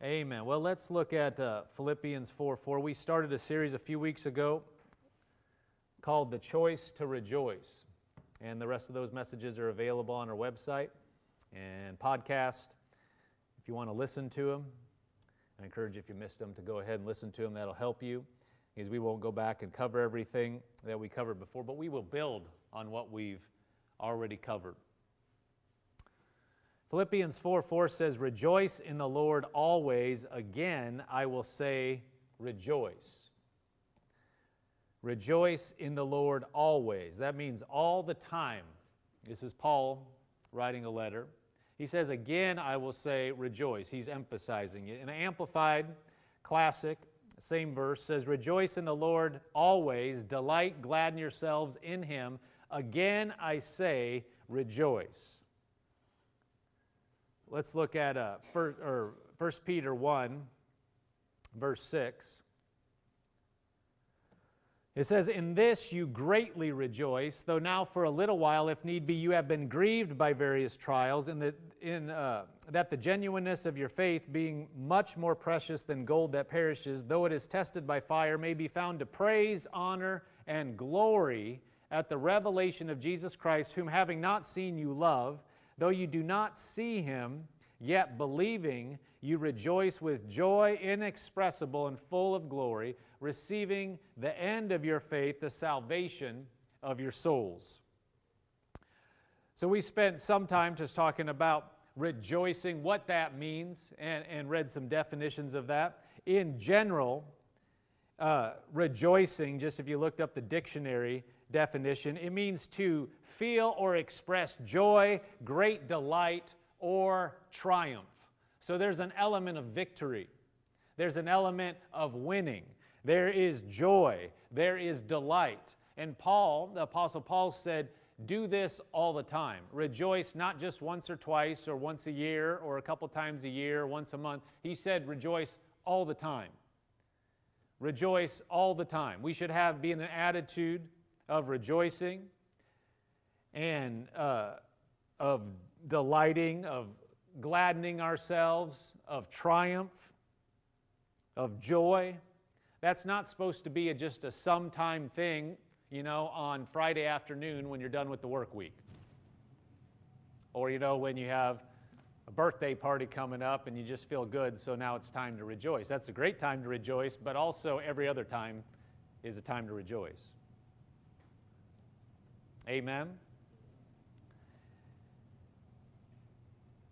Amen. Well, let's look at uh, Philippians 4 4. We started a series a few weeks ago called The Choice to Rejoice. And the rest of those messages are available on our website and podcast. If you want to listen to them, I encourage you, if you missed them, to go ahead and listen to them. That'll help you because we won't go back and cover everything that we covered before, but we will build on what we've already covered. Philippians 4 4 says, Rejoice in the Lord always. Again, I will say, Rejoice. Rejoice in the Lord always. That means all the time. This is Paul writing a letter. He says, Again, I will say, Rejoice. He's emphasizing it. In an Amplified Classic, same verse says, Rejoice in the Lord always. Delight, gladden yourselves in him. Again, I say, Rejoice. Let's look at uh, first, or 1 Peter 1, verse 6. It says, In this you greatly rejoice, though now for a little while, if need be, you have been grieved by various trials, in, the, in uh, that the genuineness of your faith, being much more precious than gold that perishes, though it is tested by fire, may be found to praise, honor, and glory at the revelation of Jesus Christ, whom having not seen you love Though you do not see him, yet believing, you rejoice with joy inexpressible and full of glory, receiving the end of your faith, the salvation of your souls. So, we spent some time just talking about rejoicing, what that means, and, and read some definitions of that. In general, uh, rejoicing, just if you looked up the dictionary, definition. It means to feel or express joy, great delight, or triumph. So there's an element of victory, there's an element of winning, there is joy, there is delight. And Paul, the Apostle Paul said, do this all the time. Rejoice not just once or twice or once a year or a couple times a year, once a month. He said, rejoice all the time. Rejoice all the time. We should have be in an attitude of rejoicing and uh, of delighting, of gladdening ourselves, of triumph, of joy. That's not supposed to be a, just a sometime thing, you know, on Friday afternoon when you're done with the work week. Or, you know, when you have a birthday party coming up and you just feel good, so now it's time to rejoice. That's a great time to rejoice, but also every other time is a time to rejoice. Amen.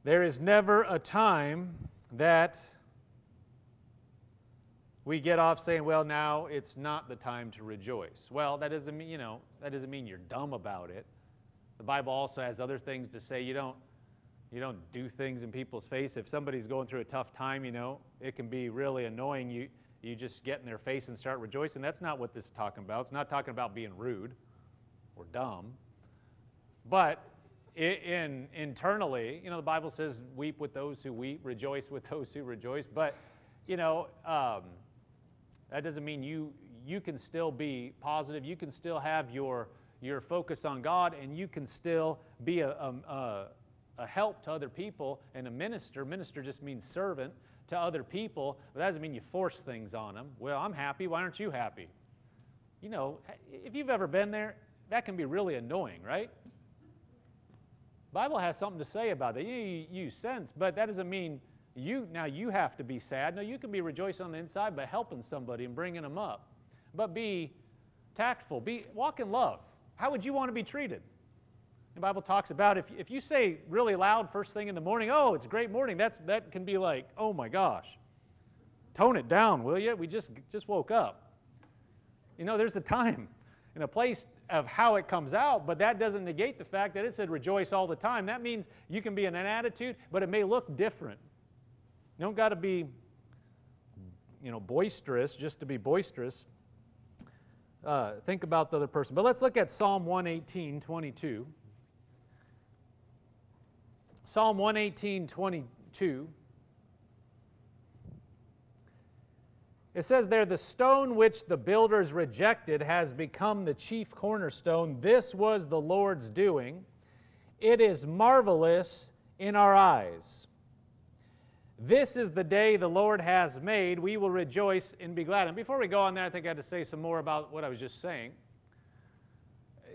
There is never a time that we get off saying, well, now it's not the time to rejoice. Well, that doesn't mean, you know, that doesn't mean you're dumb about it. The Bible also has other things to say. You don't, you don't do things in people's face. If somebody's going through a tough time, you know, it can be really annoying. You, you just get in their face and start rejoicing. That's not what this is talking about. It's not talking about being rude or dumb. But in, internally, you know, the Bible says, weep with those who weep, rejoice with those who rejoice. But, you know, um, that doesn't mean you, you can still be positive. You can still have your, your focus on God, and you can still be a, a, a help to other people and a minister. Minister just means servant to other people, but that doesn't mean you force things on them. Well, I'm happy. Why aren't you happy? You know, if you've ever been there, that can be really annoying, right? Bible has something to say about that. You, you sense, but that doesn't mean you now you have to be sad. No, you can be rejoicing on the inside by helping somebody and bringing them up. But be tactful. Be walk in love. How would you want to be treated? The Bible talks about if, if you say really loud first thing in the morning, oh, it's a great morning, that's, that can be like, oh my gosh. Tone it down, will you? We just, just woke up. You know, there's a time and a place of how it comes out, but that doesn't negate the fact that it said rejoice all the time. That means you can be in an attitude, but it may look different. You don't got to be, you know, boisterous just to be boisterous. Uh, think about the other person. But let's look at Psalm 118, 22. Psalm 118, 22. It says there, the stone which the builders rejected has become the chief cornerstone. This was the Lord's doing. It is marvelous in our eyes. This is the day the Lord has made. We will rejoice and be glad. And before we go on there, I think I had to say some more about what I was just saying,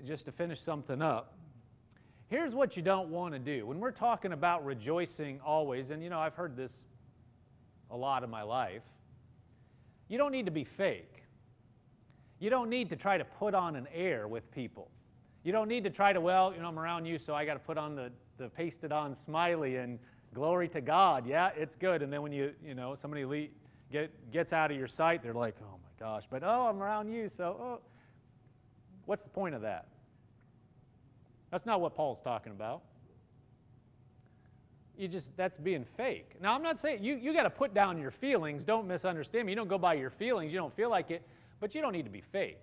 just to finish something up. Here's what you don't want to do. When we're talking about rejoicing always, and you know, I've heard this a lot in my life, you don't need to be fake. You don't need to try to put on an air with people. You don't need to try to, well, you know, I'm around you, so I got to put on the, the pasted on smiley and glory to God. Yeah, it's good. And then when you, you know, somebody le- get, gets out of your sight, they're like, oh my gosh, but oh, I'm around you, so oh. What's the point of that? That's not what Paul's talking about. You just, that's being fake. Now, I'm not saying you, you got to put down your feelings. Don't misunderstand me. You don't go by your feelings. You don't feel like it, but you don't need to be fake.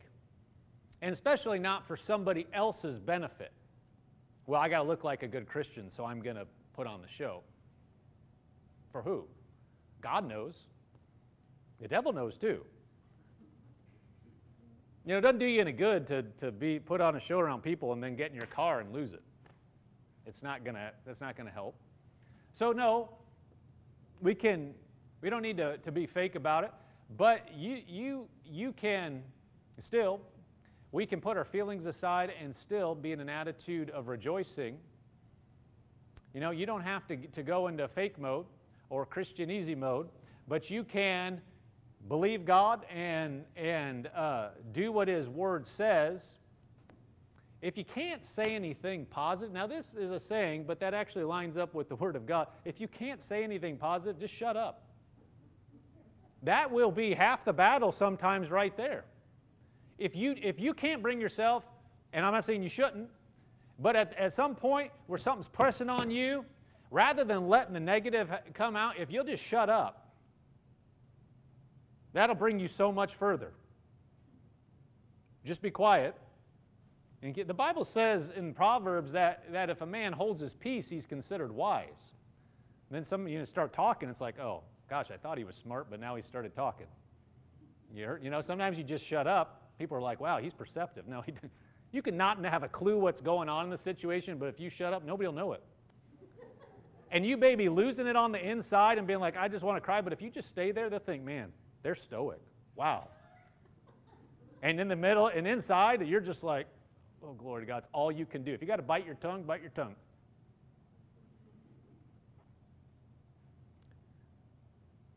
And especially not for somebody else's benefit. Well, I got to look like a good Christian, so I'm going to put on the show. For who? God knows. The devil knows too. You know, it doesn't do you any good to, to be put on a show around people and then get in your car and lose it. It's not gonna, that's not gonna help. So no, we can, we don't need to, to be fake about it, but you, you, you can still, we can put our feelings aside and still be in an attitude of rejoicing. You know, you don't have to, to go into fake mode or Christian easy mode, but you can believe God and, and uh, do what His Word says. If you can't say anything positive, now this is a saying, but that actually lines up with the Word of God. If you can't say anything positive, just shut up. That will be half the battle sometimes right there. If you, if you can't bring yourself, and I'm not saying you shouldn't, but at, at some point where something's pressing on you, rather than letting the negative come out, if you'll just shut up, That'll bring you so much further. Just be quiet. And the Bible says in Proverbs that, that if a man holds his peace, he's considered wise. And then some you start talking, it's like, oh, gosh, I thought he was smart, but now he started talking. You, you know, sometimes you just shut up. People are like, wow, he's perceptive. No, he, you can not have a clue what's going on in the situation, but if you shut up, nobody will know it. and you may be losing it on the inside and being like, I just want to cry, but if you just stay there, they'll think, man, they're stoic. Wow. And in the middle and inside, you're just like, oh, glory to God. It's all you can do. If you got to bite your tongue, bite your tongue.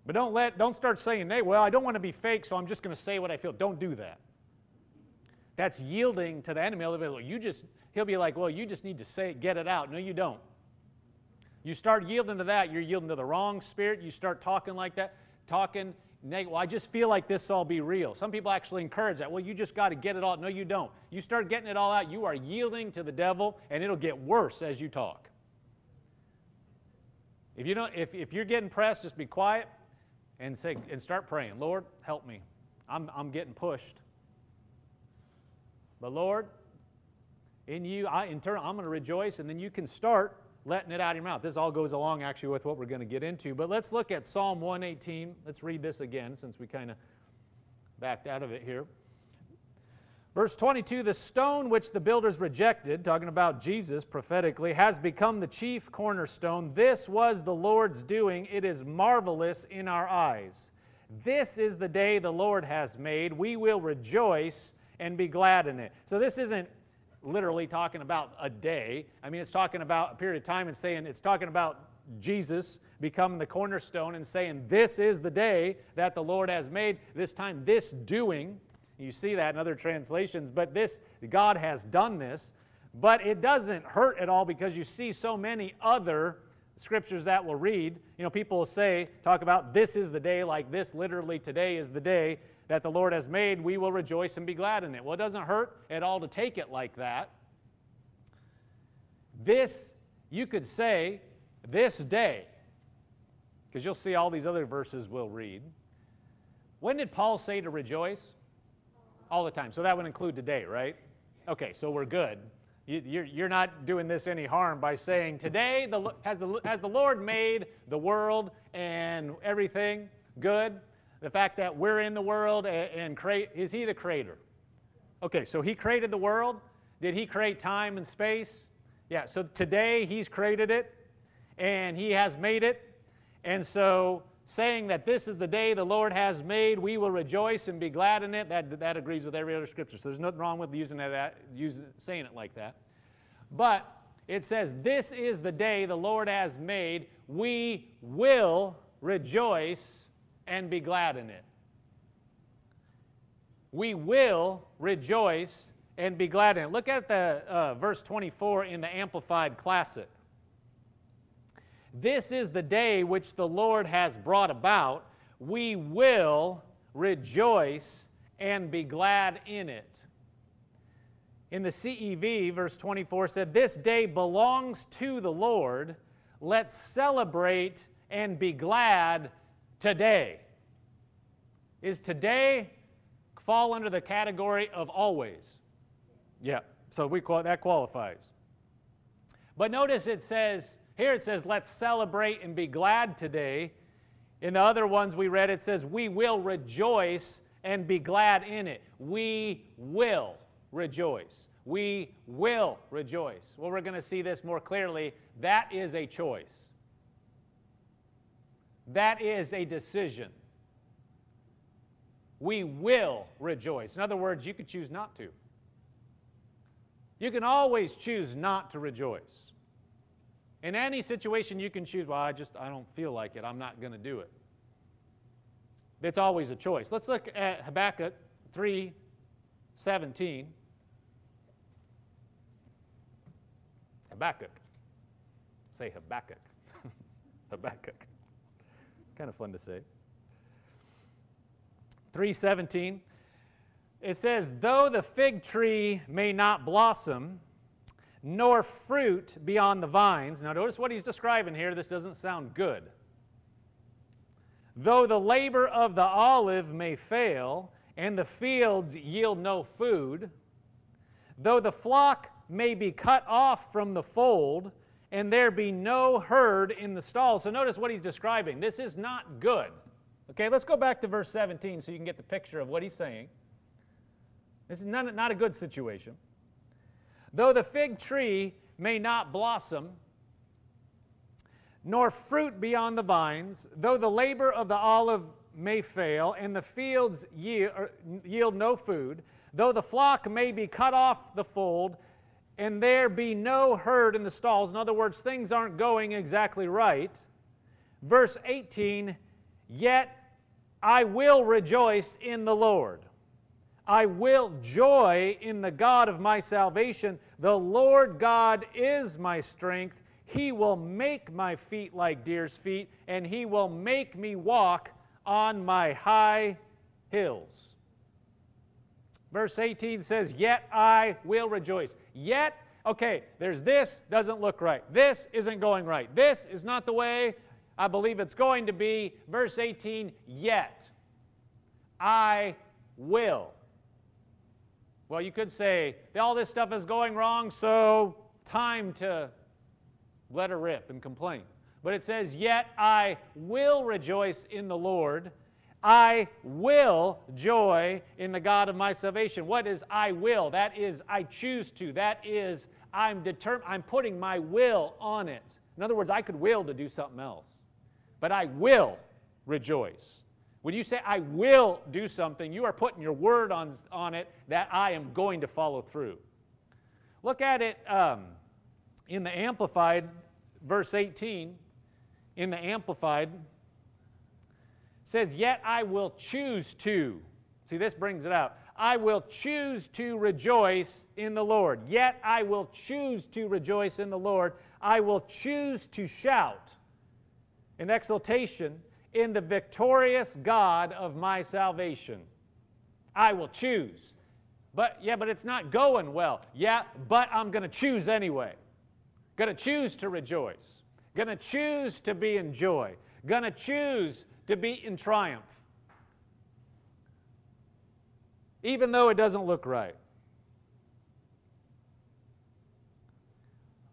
But don't let, don't start saying, hey, well, I don't want to be fake, so I'm just going to say what I feel. Don't do that. That's yielding to the enemy. You just, he'll be like, well, you just need to say, it, get it out. No, you don't. You start yielding to that, you're yielding to the wrong spirit. You start talking like that, talking well, I just feel like this all be real. Some people actually encourage that. Well, you just got to get it all. No, you don't. You start getting it all out, you are yielding to the devil, and it'll get worse as you talk. If, you don't, if, if you're getting pressed, just be quiet and, say, and start praying. Lord, help me. I'm, I'm getting pushed. But Lord, in you, I, in turn, I'm going to rejoice, and then you can start letting it out of your mouth. This all goes along actually with what we're going to get into. But let's look at Psalm 118. Let's read this again since we kind of backed out of it here. Verse 22 The stone which the builders rejected, talking about Jesus prophetically, has become the chief cornerstone. This was the Lord's doing. It is marvelous in our eyes. This is the day the Lord has made. We will rejoice and be glad in it. So this isn't literally talking about a day. I mean, it's talking about a period of time and saying it's talking about Jesus becoming the cornerstone and saying, This is the day that the Lord has made, this time, this doing. You see that in other translations, but this, God has done this. But it doesn't hurt at all because you see so many other scriptures that we'll read. You know, people will say, talk about this is the day, like this literally today is the day that the Lord has made, we will rejoice and be glad in it. Well, it doesn't hurt at all to take it like that. This, you could say, this day, because you'll see all these other verses we'll read. When did Paul say to rejoice? All the time. So that would include today, right? Okay, so we're good. You're not doing this any harm by saying, Today the, has, the, has the Lord made the world and everything good? The fact that we're in the world and, and create, is he the creator? Okay, so he created the world. Did he create time and space? Yeah, so today he's created it and he has made it. And so, saying that this is the day the Lord has made, we will rejoice and be glad in it, that, that agrees with every other scripture. So, there's nothing wrong with using that, using, saying it like that. But it says, This is the day the Lord has made. We will rejoice and be glad in it. We will rejoice and be glad in it. Look at the uh, verse 24 in the Amplified Classic. This is the day which the Lord has brought about. We will rejoice and be glad in it. In the CEV, verse 24 said, This day belongs to the Lord. Let's celebrate and be glad today. Is today fall under the category of always? Yeah, so we call, that qualifies. But notice it says, here it says, let's celebrate and be glad today. In the other ones we read, it says, we will rejoice and be glad in it. We will rejoice. We will rejoice. Well, we're going to see this more clearly. That is a choice, that is a decision. We will rejoice. In other words, you could choose not to. You can always choose not to rejoice. In any situation, you can choose, well, I just, I don't feel like it. I'm not going to do it. It's always a choice. Let's look at Habakkuk 3 17. Habakkuk. Say Habakkuk. Habakkuk. Kind of fun to say. 317 it says, Though the fig tree may not blossom, nor fruit be on the vines. Now, notice what he's describing here. This doesn't sound good. Though the labor of the olive may fail, and the fields yield no food, though the flock may be cut off from the fold, and there be no herd in the stall. So, notice what he's describing. This is not good. Okay, let's go back to verse 17 so you can get the picture of what he's saying. This is not, not a good situation. Though the fig tree may not blossom, nor fruit be on the vines, though the labor of the olive may fail, and the fields yield, er, yield no food, though the flock may be cut off the fold, and there be no herd in the stalls. In other words, things aren't going exactly right. Verse 18, yet I will rejoice in the Lord. I will joy in the God of my salvation. The Lord God is my strength. He will make my feet like deer's feet, and he will make me walk on my high hills. Verse 18 says, Yet I will rejoice. Yet, okay, there's this, doesn't look right. This isn't going right. This is not the way I believe it's going to be. Verse 18, yet I will well, you could say, all this stuff is going wrong, so time to let her rip and complain. But it says, Yet I will rejoice in the Lord. I will joy in the God of my salvation. What is I will? That is I choose to. That is I'm determined. I'm putting my will on it. In other words, I could will to do something else, but I will rejoice. When you say, I will do something, you are putting your word on, on it that I am going to follow through. Look at it um, in the Amplified, verse 18. In the Amplified, says, Yet I will choose to. See, this brings it out. I will choose to rejoice in the Lord. Yet I will choose to rejoice in the Lord. I will choose to shout in exultation in the victorious God of my salvation. I will choose. But yeah, but it's not going well. Yeah, but I'm going to choose anyway. Going to choose to rejoice. Going to choose to be in joy. Going to choose to be in triumph. Even though it doesn't look right.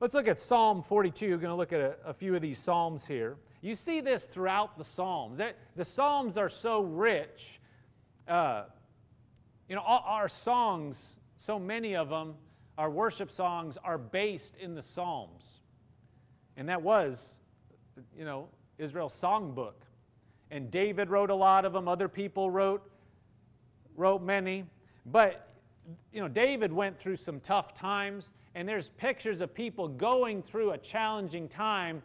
Let's look at Psalm 42. We're going to look at a, a few of these Psalms here. You see this throughout the Psalms. The Psalms are so rich. Uh, you know, our songs, so many of them, our worship songs are based in the Psalms. And that was, you know, Israel's songbook. And David wrote a lot of them, other people wrote, wrote many. But, you know, David went through some tough times, and there's pictures of people going through a challenging time,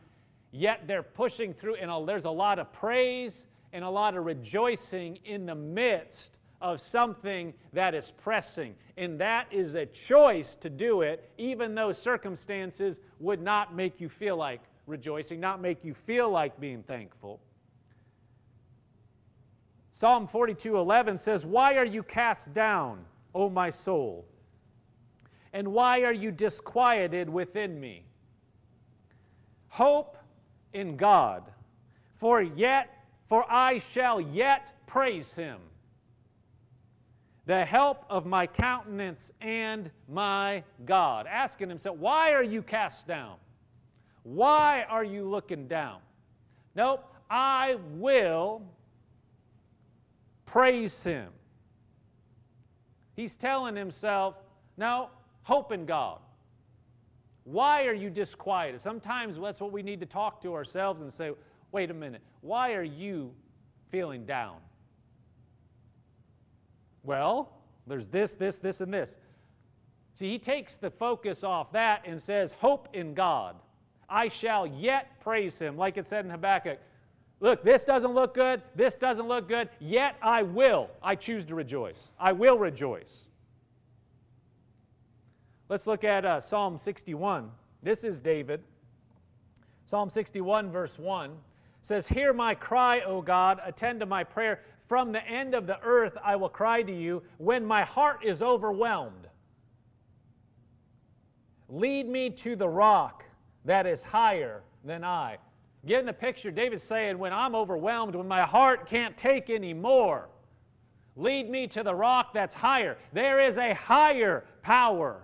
yet they're pushing through, and there's a lot of praise and a lot of rejoicing in the midst of something that is pressing. And that is a choice to do it, even though circumstances would not make you feel like rejoicing, not make you feel like being thankful. Psalm 42:11 says, "Why are you cast down, O my soul? And why are you disquieted within me? Hope in God, for yet for I shall yet praise him, the help of my countenance and my God." Asking himself, "Why are you cast down? Why are you looking down? Nope, I will praise him. He's telling himself, no, hope in God. Why are you disquieted? Sometimes that's what we need to talk to ourselves and say, wait a minute, why are you feeling down? Well, there's this, this, this, and this. See, he takes the focus off that and says, hope in God. I shall yet praise him, like it said in Habakkuk. Look, this doesn't look good, this doesn't look good, yet I will. I choose to rejoice. I will rejoice. Let's look at uh, Psalm 61. This is David. Psalm 61, verse 1 says, Hear my cry, O God, attend to my prayer. From the end of the earth I will cry to you when my heart is overwhelmed. Lead me to the rock that is higher than I. Getting the picture, David's saying, when I'm overwhelmed, when my heart can't take any more, lead me to the rock that's higher. There is a higher power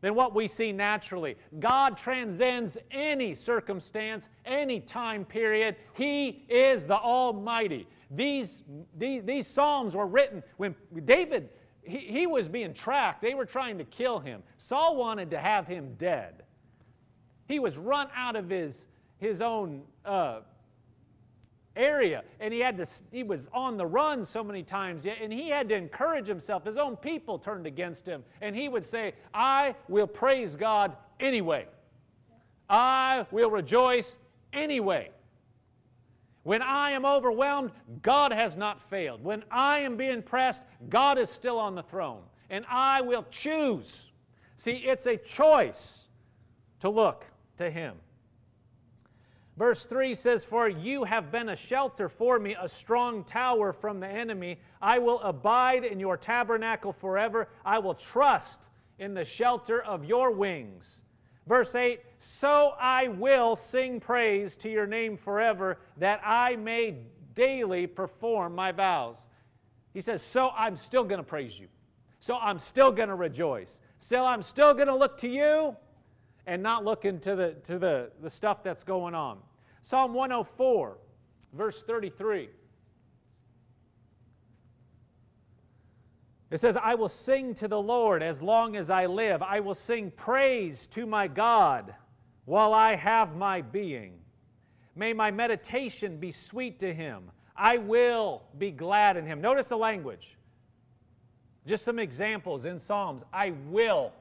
than what we see naturally. God transcends any circumstance, any time period. He is the Almighty. These, these, these Psalms were written when David, he, he was being tracked. They were trying to kill him. Saul wanted to have him dead. He was run out of his, his own uh, area. And he had to he was on the run so many times and he had to encourage himself. His own people turned against him. And he would say i will praise god anyway. I will rejoice anyway. When i am overwhelmed god has not failed. When i am being pressed god is still on the throne. And i will choose. See it's a choice to look to him. Verse 3 says, For you have been a shelter for me, a strong tower from the enemy. I will abide in your tabernacle forever. I will trust in the shelter of your wings. Verse 8 So I will sing praise to your name forever, that I may daily perform my vows. He says, So I'm still going to praise you. So I'm still going to rejoice. Still, I'm still going to look to you and not look into the, to the, the stuff that's going on. Psalm 104, verse 33. It says, I will sing to the Lord as long as I live. I will sing praise to my God while I have my being. May my meditation be sweet to him. I will be glad in him. Notice the language. Just some examples in Psalms. I will.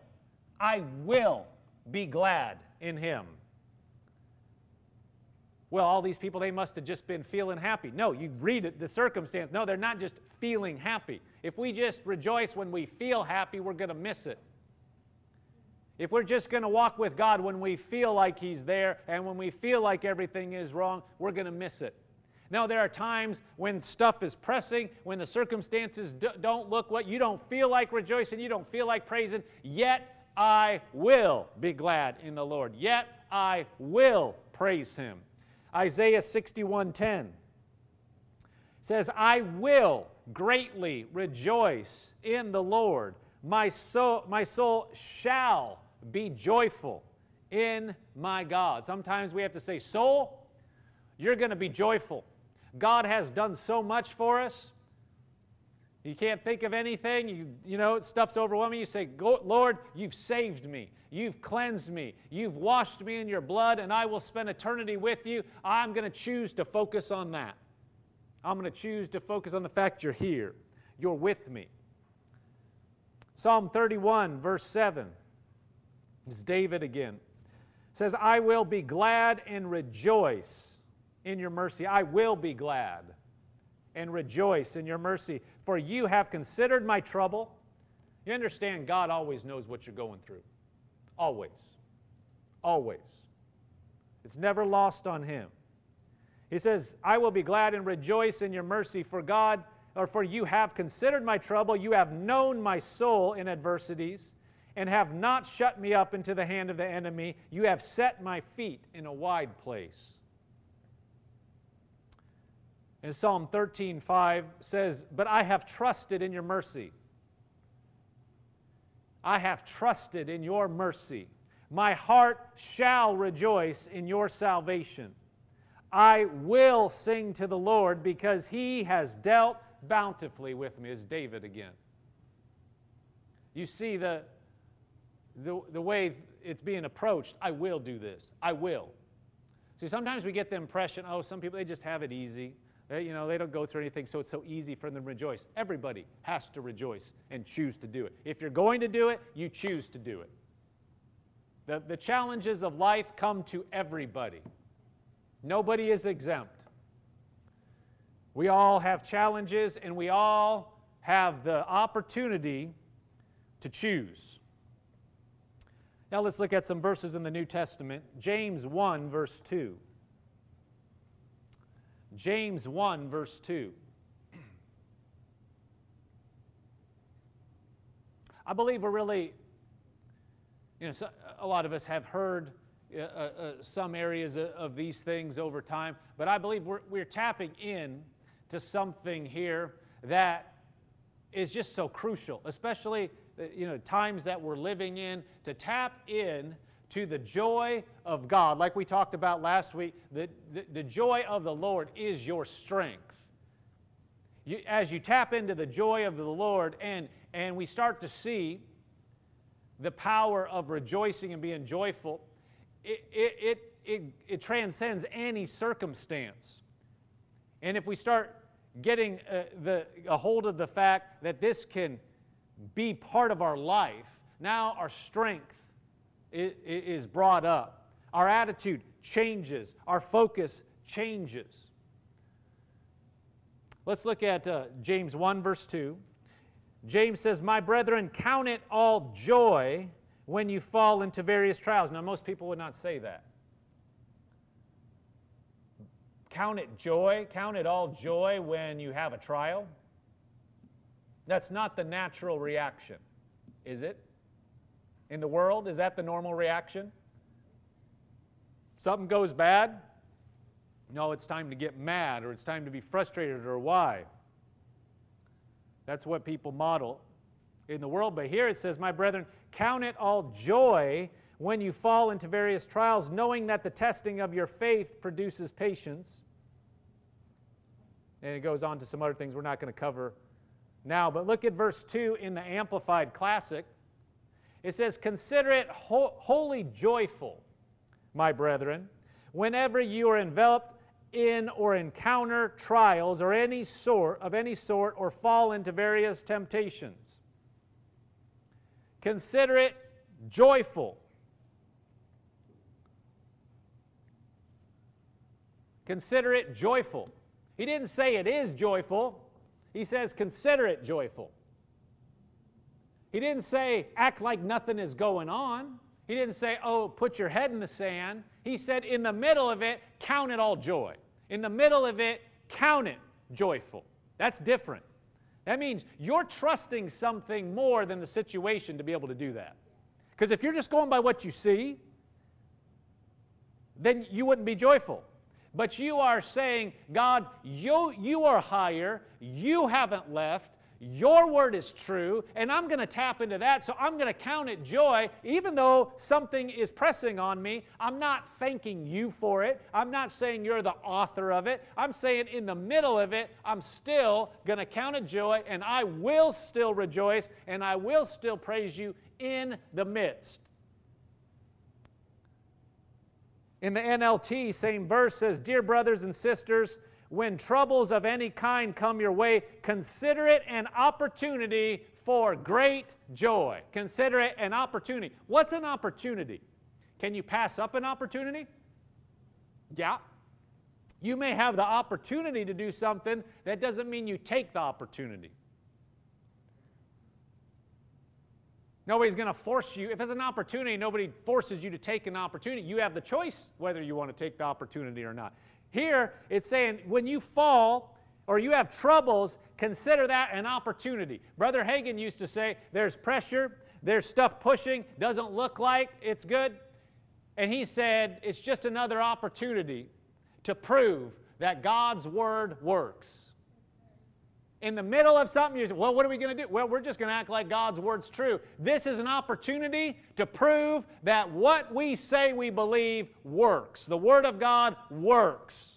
I will be glad in him. Well, all these people, they must have just been feeling happy. No, you read it, the circumstance. No, they're not just feeling happy. If we just rejoice when we feel happy, we're going to miss it. If we're just going to walk with God when we feel like He's there and when we feel like everything is wrong, we're going to miss it. Now, there are times when stuff is pressing, when the circumstances don't look what you don't feel like rejoicing, you don't feel like praising, yet I will be glad in the Lord. Yet I will praise him. Isaiah 61:10 says, I will greatly rejoice in the Lord. My soul, my soul shall be joyful in my God. Sometimes we have to say, Soul, you're going to be joyful. God has done so much for us. You can't think of anything. You, you know, stuff's overwhelming. You say, Lord, you've saved me. You've cleansed me. You've washed me in your blood, and I will spend eternity with you. I'm going to choose to focus on that. I'm going to choose to focus on the fact you're here. You're with me. Psalm 31, verse 7. It's David again. It says, I will be glad and rejoice in your mercy. I will be glad and rejoice in your mercy, for you have considered my trouble. You understand, God always knows what you're going through. Always. Always. It's never lost on Him. He says, I will be glad and rejoice in your mercy, for God, or for you have considered my trouble. You have known my soul in adversities, and have not shut me up into the hand of the enemy. You have set my feet in a wide place. In Psalm 13, 5 says, But I have trusted in your mercy. I have trusted in your mercy. My heart shall rejoice in your salvation. I will sing to the Lord because he has dealt bountifully with me, as David again. You see the, the, the way it's being approached. I will do this. I will. See, sometimes we get the impression, oh, some people, they just have it easy. They, you know, they don't go through anything, so it's so easy for them to rejoice. Everybody has to rejoice and choose to do it. If you're going to do it, you choose to do it. The, the challenges of life come to everybody. Nobody is exempt. We all have challenges and we all have the opportunity to choose. Now let's look at some verses in the New Testament. James 1, verse 2. James 1, verse 2. I believe we're really, you know, a lot of us have heard uh, uh, uh some areas of these things over time, but I believe we're, we're tapping in to something here that is just so crucial, especially uh, you know times that we're living in, to tap in to the joy of God. Like we talked about last week, the, the, the joy of the Lord is your strength. You, as you tap into the joy of the Lord and, and we start to see the power of rejoicing and being joyful, it, it, it, it, it transcends any circumstance. And if we start getting uh, the, a hold of the fact that this can be part of our life, now our strength is brought up. Our attitude changes, our focus changes. Let's look at uh, James 1, verse 2. James says, My brethren, count it all joy when you fall into various trials. Now, most people would not say that. Count it joy, count it all joy when you have a trial. That's not the natural reaction, is it? In the world? Is that the normal reaction? Something goes bad? No, it's time to get mad or it's time to be frustrated or why. That's what people model in the world. But here it says, My brethren, count it all joy when you fall into various trials, knowing that the testing of your faith produces patience. And it goes on to some other things we're not going to cover now. But look at verse 2 in the Amplified Classic. It says, Consider it ho- wholly joyful, my brethren, whenever you are enveloped in or encounter trials or any sort of any sort or fall into various temptations. Consider it joyful. Consider it joyful. He didn't say it is joyful. He says consider it joyful. He didn't say, act like nothing is going on. He didn't say, oh, put your head in the sand. He said, in the middle of it, count it all joy. In the middle of it, count it joyful. That's different. That means you're trusting something more than the situation to be able to do that. Because if you're just going by what you see, then you wouldn't be joyful. But you are saying, God, you, you are higher, you haven't left, Your word is true, and I'm going to tap into that. So I'm going to count it joy, even though something is pressing on me. I'm not thanking you for it. I'm not saying you're the author of it. I'm saying in the middle of it, I'm still going to count it joy, and I will still rejoice, and I will still praise you in the midst. In the NLT, same verse says, Dear brothers and sisters, when troubles of any kind come your way, consider it an opportunity for great joy. Consider it an opportunity. What's an opportunity? Can you pass up an opportunity? Yeah. You may have the opportunity to do something, that doesn't mean you take the opportunity. Nobody's going to force you. If it's an opportunity, nobody forces you to take an opportunity. You have the choice whether you want to take the opportunity or not. Here, it's saying when you fall or you have troubles, consider that an opportunity. Brother Hagin used to say there's pressure, there's stuff pushing, doesn't look like it's good. And he said it's just another opportunity to prove that God's word works in the middle of something, you say, well, what are we going to do? Well, we're just going to act like God's word's true. This is an opportunity to prove that what we say we believe works. The word of God works.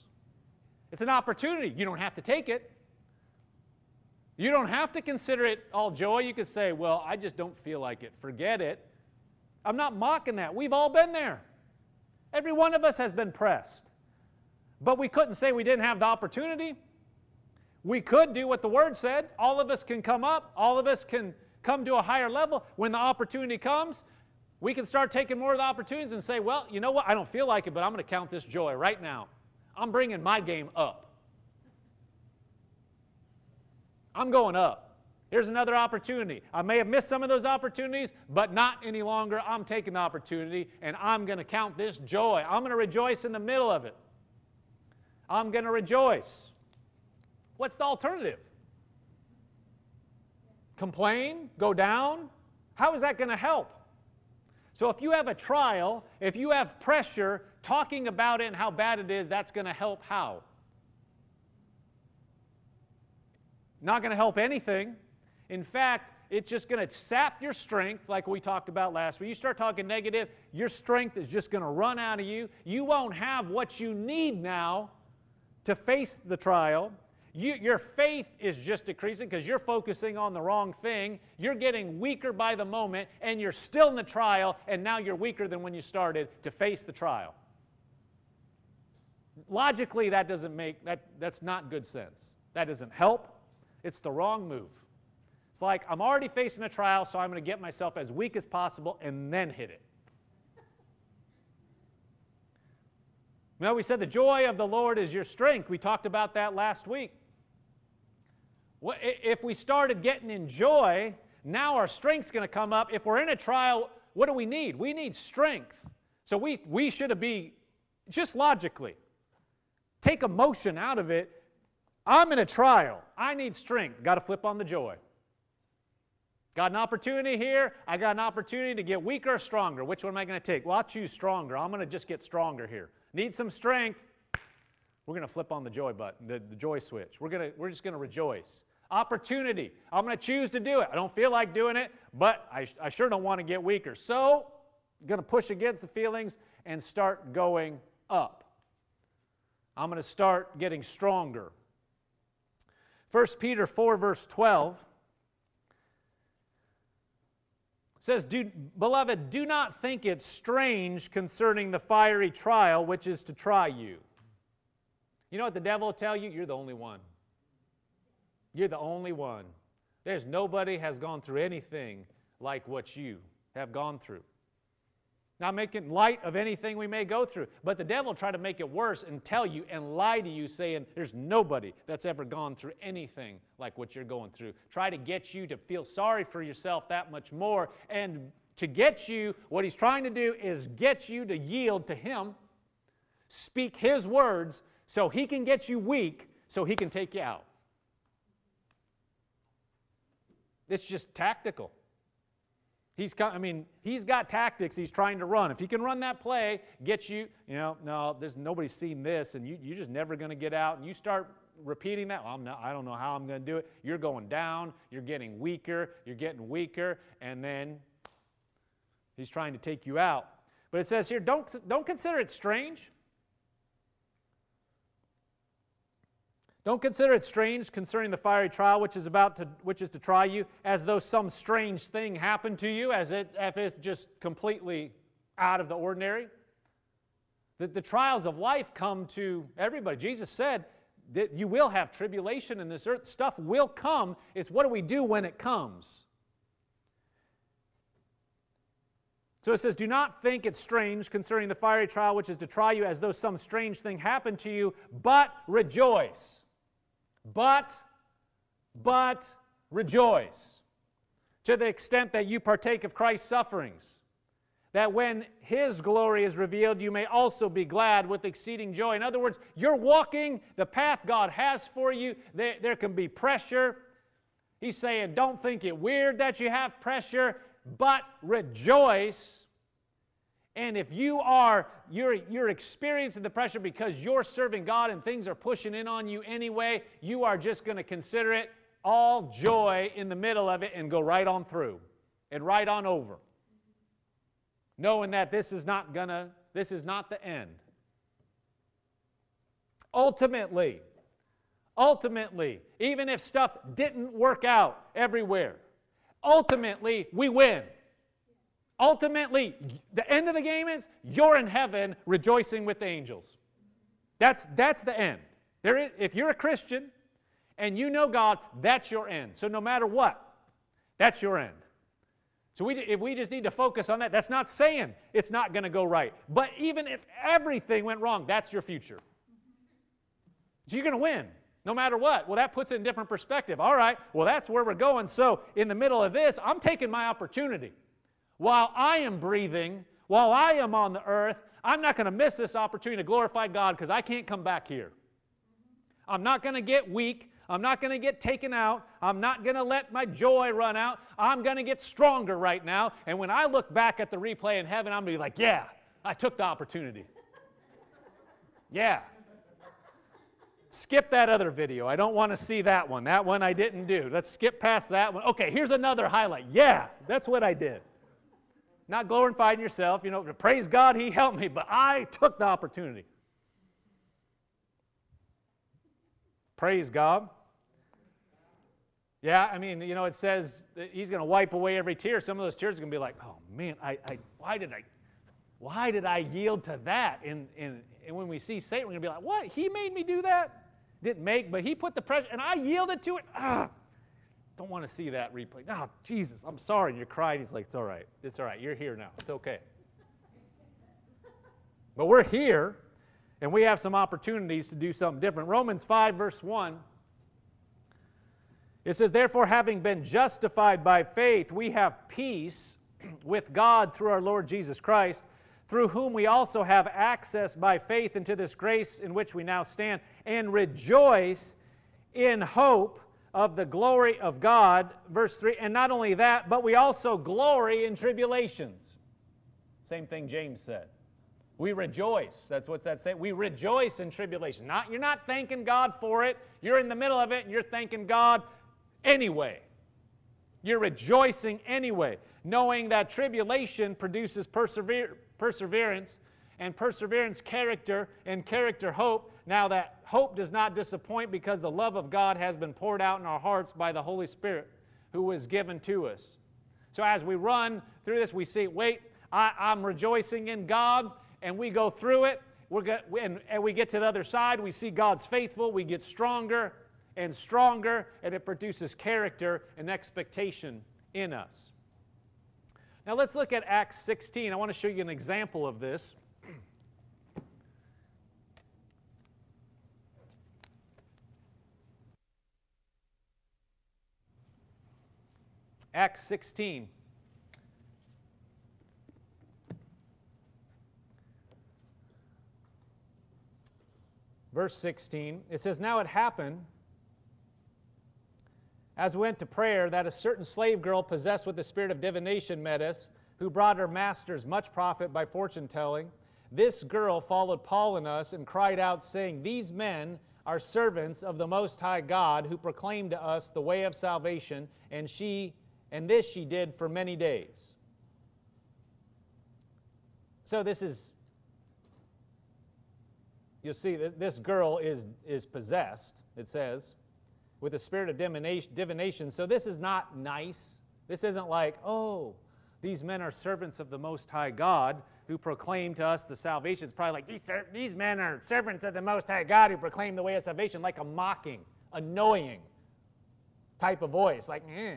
It's an opportunity. You don't have to take it. You don't have to consider it all joy. You could say, well, I just don't feel like it. Forget it. I'm not mocking that. We've all been there. Every one of us has been pressed. But we couldn't say we didn't have the opportunity. We could do what the Word said. All of us can come up, all of us can come to a higher level. When the opportunity comes, we can start taking more of the opportunities and say, well, you know what? I don't feel like it, but I'm going to count this joy right now. I'm bringing my game up. I'm going up. Here's another opportunity. I may have missed some of those opportunities, but not any longer. I'm taking the opportunity and I'm going to count this joy. I'm going to rejoice in the middle of it. I'm going to rejoice. What's the alternative? Complain? Go down? How is that going to help? So, if you have a trial, if you have pressure, talking about it and how bad it is, that's going to help how? Not going to help anything. In fact, it's just going to sap your strength, like we talked about last week. You start talking negative, your strength is just going to run out of you. You won't have what you need now to face the trial. You, your faith is just decreasing because you're focusing on the wrong thing. You're getting weaker by the moment, and you're still in the trial, and now you're weaker than when you started to face the trial. Logically, that doesn't make that that's not good sense. That doesn't help. It's the wrong move. It's like I'm already facing a trial, so I'm going to get myself as weak as possible and then hit it. Now, we said the joy of the Lord is your strength. We talked about that last week. If we started getting in joy, now our strength's going to come up. If we're in a trial, what do we need? We need strength. So we, we should be, just logically, take emotion out of it. I'm in a trial. I need strength. Got to flip on the joy. Got an opportunity here. I got an opportunity to get weaker or stronger. Which one am I going to take? Well, I'll choose stronger. I'm going to just get stronger here. Need some strength. We're going to flip on the joy button, the, the joy switch. We're, to, we're just going to rejoice opportunity. I'm going to choose to do it. I don't feel like doing it, but I, I sure don't want to get weaker. So, I'm going to push against the feelings and start going up. I'm going to start getting stronger. 1 Peter 4, verse 12 says, do, Beloved, do not think it strange concerning the fiery trial which is to try you. You know what the devil will tell you? You're the only one. You're the only one. There's nobody has gone through anything like what you have gone through. Not making light of anything we may go through, but the devil try to make it worse and tell you and lie to you, saying there's nobody that's ever gone through anything like what you're going through. Try to get you to feel sorry for yourself that much more. And to get you, what he's trying to do is get you to yield to him, speak his words, so he can get you weak, so he can take you out. It's just tactical. He's, I mean, he's got tactics he's trying to run. If he can run that play, get you, you know, no, there's nobody's seen this, and you, you're just never going to get out. And you start repeating that. Well, not, I don't know how I'm going to do it. You're going down. You're getting weaker. You're getting weaker, and then he's trying to take you out. But it says here, don't, don't consider it strange Don't consider it strange concerning the fiery trial which is about to which is to try you, as though some strange thing happened to you, as it, if it's just completely out of the ordinary. The, the trials of life come to everybody. Jesus said that you will have tribulation in this earth. Stuff will come. It's what do we do when it comes? So it says, Do not think it strange concerning the fiery trial which is to try you, as though some strange thing happened to you, but rejoice but, but rejoice to the extent that you partake of Christ's sufferings, that when his glory is revealed, you may also be glad with exceeding joy. In other words, you're walking the path God has for you. There, there can be pressure. He's saying, don't think it weird that you have pressure, but rejoice and if you are, you're, you're experiencing the pressure because you're serving God and things are pushing in on you anyway, you are just going to consider it all joy in the middle of it and go right on through and right on over. Knowing that this is not gonna, this is not the end. Ultimately, ultimately, even if stuff didn't work out everywhere, ultimately we win. Ultimately, the end of the game is you're in heaven rejoicing with the angels. That's, that's the end. There is, if you're a Christian and you know God, that's your end. So no matter what, that's your end. So we, if we just need to focus on that, that's not saying it's not going to go right. But even if everything went wrong, that's your future. So you're going to win no matter what. Well, that puts it in different perspective. All right, well, that's where we're going. So in the middle of this, I'm taking my opportunity. While I am breathing, while I am on the earth, I'm not going to miss this opportunity to glorify God because I can't come back here. I'm not going to get weak. I'm not going to get taken out. I'm not going to let my joy run out. I'm going to get stronger right now. And when I look back at the replay in heaven, I'm going to be like, yeah, I took the opportunity. Yeah. Skip that other video. I don't want to see that one. That one I didn't do. Let's skip past that one. Okay, here's another highlight. Yeah, that's what I did. Not glorifying yourself, you know, praise God, He helped me, but I took the opportunity. Praise God. Yeah, I mean, you know, it says He's going to wipe away every tear. Some of those tears are going to be like, oh man, I, I, why did I, why did I yield to that? And, and, and when we see Satan, we're going to be like, what? He made me do that? Didn't make, but he put the pressure, and I yielded to it. Ah, don't want to see that replay. Oh, Jesus, I'm sorry. And you're crying. He's like, it's all right. It's all right. You're here now. It's okay. but we're here, and we have some opportunities to do something different. Romans 5, verse 1. It says, Therefore, having been justified by faith, we have peace with God through our Lord Jesus Christ, through whom we also have access by faith into this grace in which we now stand, and rejoice in hope of the glory of God. Verse 3 And not only that, but we also glory in tribulations. Same thing James said. We rejoice. That's what's that say. We rejoice in tribulation. Not you're not thanking God for it. You're in the middle of it and you're thanking God anyway. You're rejoicing anyway, knowing that tribulation produces persever- perseverance, and perseverance character, and character hope. Now that hope does not disappoint because the love of God has been poured out in our hearts by the Holy Spirit who was given to us. So as we run through this, we see, wait, I, am rejoicing in God, and we go through it. We're get, and, and we get to the other side, we see God's faithful, we get stronger and stronger, and it produces character and expectation in us. Now let's look at Acts 16. I want to show you an example of this. Acts 16. Verse 16, it says, Now it happened as we went to prayer, that a certain slave girl possessed with the spirit of divination met us, who brought her masters much profit by fortune telling. This girl followed Paul and us and cried out, saying, These men are servants of the Most High God, who proclaim to us the way of salvation, and she and this she did for many days. So this is you'll see that this girl is, is possessed, it says, with a spirit of divination. So this is not nice. This isn't like, oh, these men are servants of the Most High God who proclaim to us the salvation. It's probably like, these, these men are servants of the Most High God who proclaim the way of salvation, like a mocking, annoying type of voice, like, eh.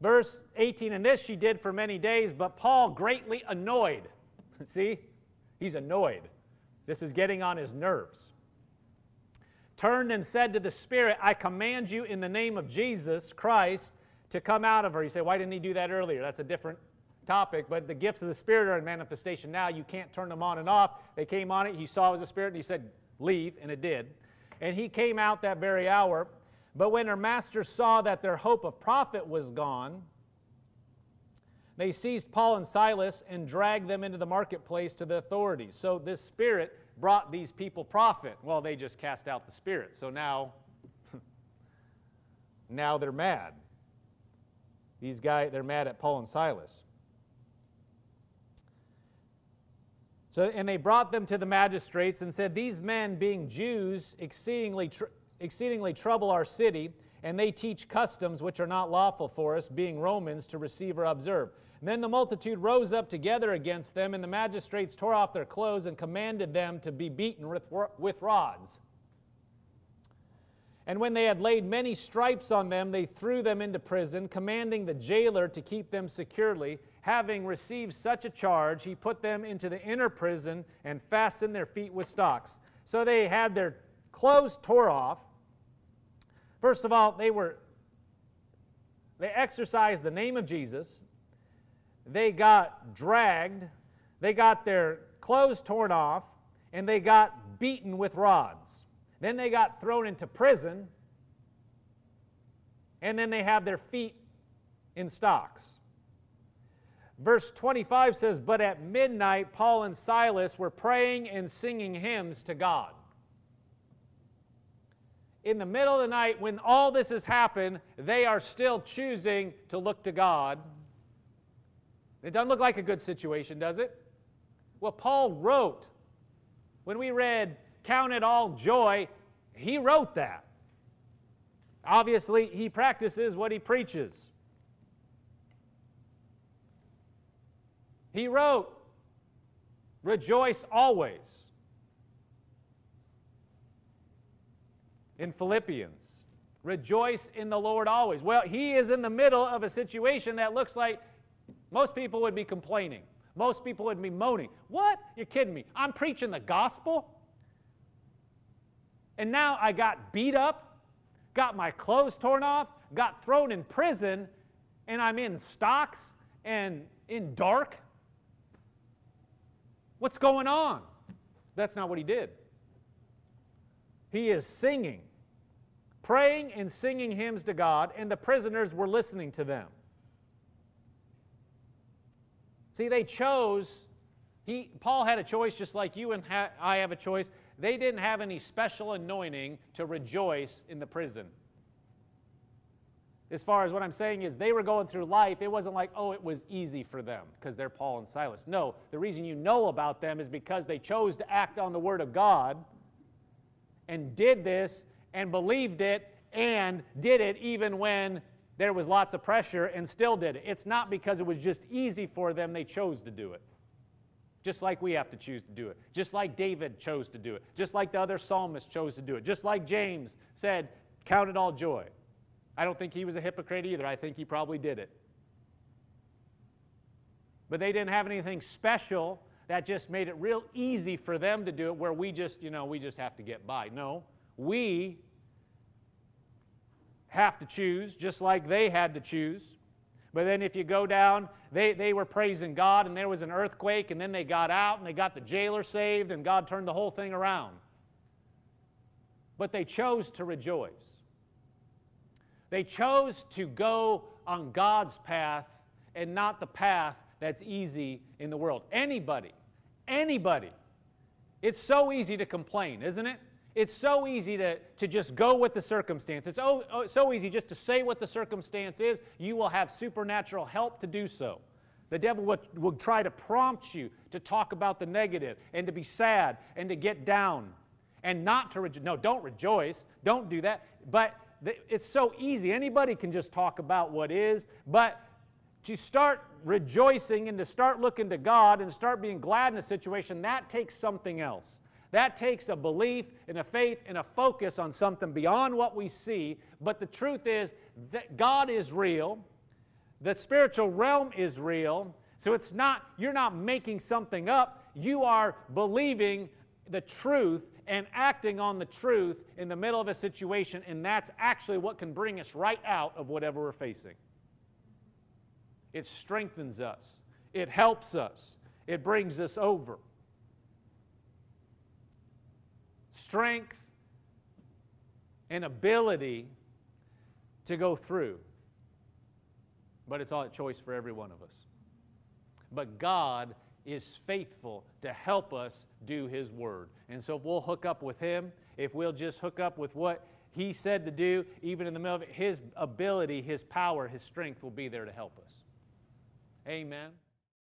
Verse 18, and this she did for many days, but Paul greatly annoyed. See? He's annoyed. This is getting on his nerves. Turned and said to the Spirit, I command you in the name of Jesus Christ to come out of her. You say, why didn't he do that earlier? That's a different topic, but the gifts of the Spirit are in manifestation now. You can't turn them on and off. They came on it. He saw it was a Spirit, and he said, Leave, and it did. And he came out that very hour. But when her master saw that their hope of profit was gone, they seized Paul and Silas and dragged them into the marketplace to the authorities. So this spirit brought these people profit. Well, they just cast out the spirit. So now, now they're mad. These guys, they're mad at Paul and Silas. So, and they brought them to the magistrates and said, These men, being Jews, exceedingly, tr- exceedingly trouble our city, and they teach customs which are not lawful for us, being Romans, to receive or observe. Then the multitude rose up together against them, and the magistrates tore off their clothes and commanded them to be beaten with rods. And when they had laid many stripes on them, they threw them into prison, commanding the jailer to keep them securely. Having received such a charge, he put them into the inner prison and fastened their feet with stocks. So they had their clothes tore off. First of all, they were they exercised the name of Jesus they got dragged, they got their clothes torn off, and they got beaten with rods. Then they got thrown into prison, and then they have their feet in stocks. Verse 25 says, But at midnight, Paul and Silas were praying and singing hymns to God. In the middle of the night, when all this has happened, they are still choosing to look to God it doesn't look like a good situation, does it? Well, Paul wrote, when we read, Count it all joy, he wrote that. Obviously, he practices what he preaches. He wrote, Rejoice always. In Philippians, rejoice in the Lord always. Well, he is in the middle of a situation that looks like most people would be complaining. Most people would be moaning. What? You're kidding me. I'm preaching the gospel. And now I got beat up, got my clothes torn off, got thrown in prison, and I'm in stocks and in dark. What's going on? That's not what he did. He is singing, praying and singing hymns to God, and the prisoners were listening to them. See, they chose, he, Paul had a choice just like you and ha- I have a choice. They didn't have any special anointing to rejoice in the prison. As far as what I'm saying is, they were going through life. It wasn't like, oh, it was easy for them because they're Paul and Silas. No, the reason you know about them is because they chose to act on the Word of God and did this and believed it and did it even when there was lots of pressure and still did it. It's not because it was just easy for them, they chose to do it. Just like we have to choose to do it. Just like David chose to do it. Just like the other psalmists chose to do it. Just like James said, Count it all joy. I don't think he was a hypocrite either. I think he probably did it. But they didn't have anything special that just made it real easy for them to do it where we just, you know, we just have to get by. No, we have to choose, just like they had to choose. But then if you go down, they, they were praising God, and there was an earthquake, and then they got out, and they got the jailer saved, and God turned the whole thing around. But they chose to rejoice. They chose to go on God's path and not the path that's easy in the world. Anybody, anybody. It's so easy to complain, isn't it? It's so easy to, to just go with the circumstance. It's so, oh, so easy just to say what the circumstance is. You will have supernatural help to do so. The devil will, will try to prompt you to talk about the negative and to be sad and to get down and not to rejoice. No, don't rejoice. Don't do that. But it's so easy. Anybody can just talk about what is, but to start rejoicing and to start looking to God and start being glad in a situation, that takes something else. That takes a belief and a faith and a focus on something beyond what we see. But the truth is that God is real, the spiritual realm is real. So it's not, you're not making something up, you are believing the truth and acting on the truth in the middle of a situation, and that's actually what can bring us right out of whatever we're facing. It strengthens us, it helps us, it brings us over. Strength and ability to go through. But it's all a choice for every one of us. But God is faithful to help us do His word. And so if we'll hook up with Him, if we'll just hook up with what He said to do, even in the middle of it, His ability, His power, His strength will be there to help us. Amen.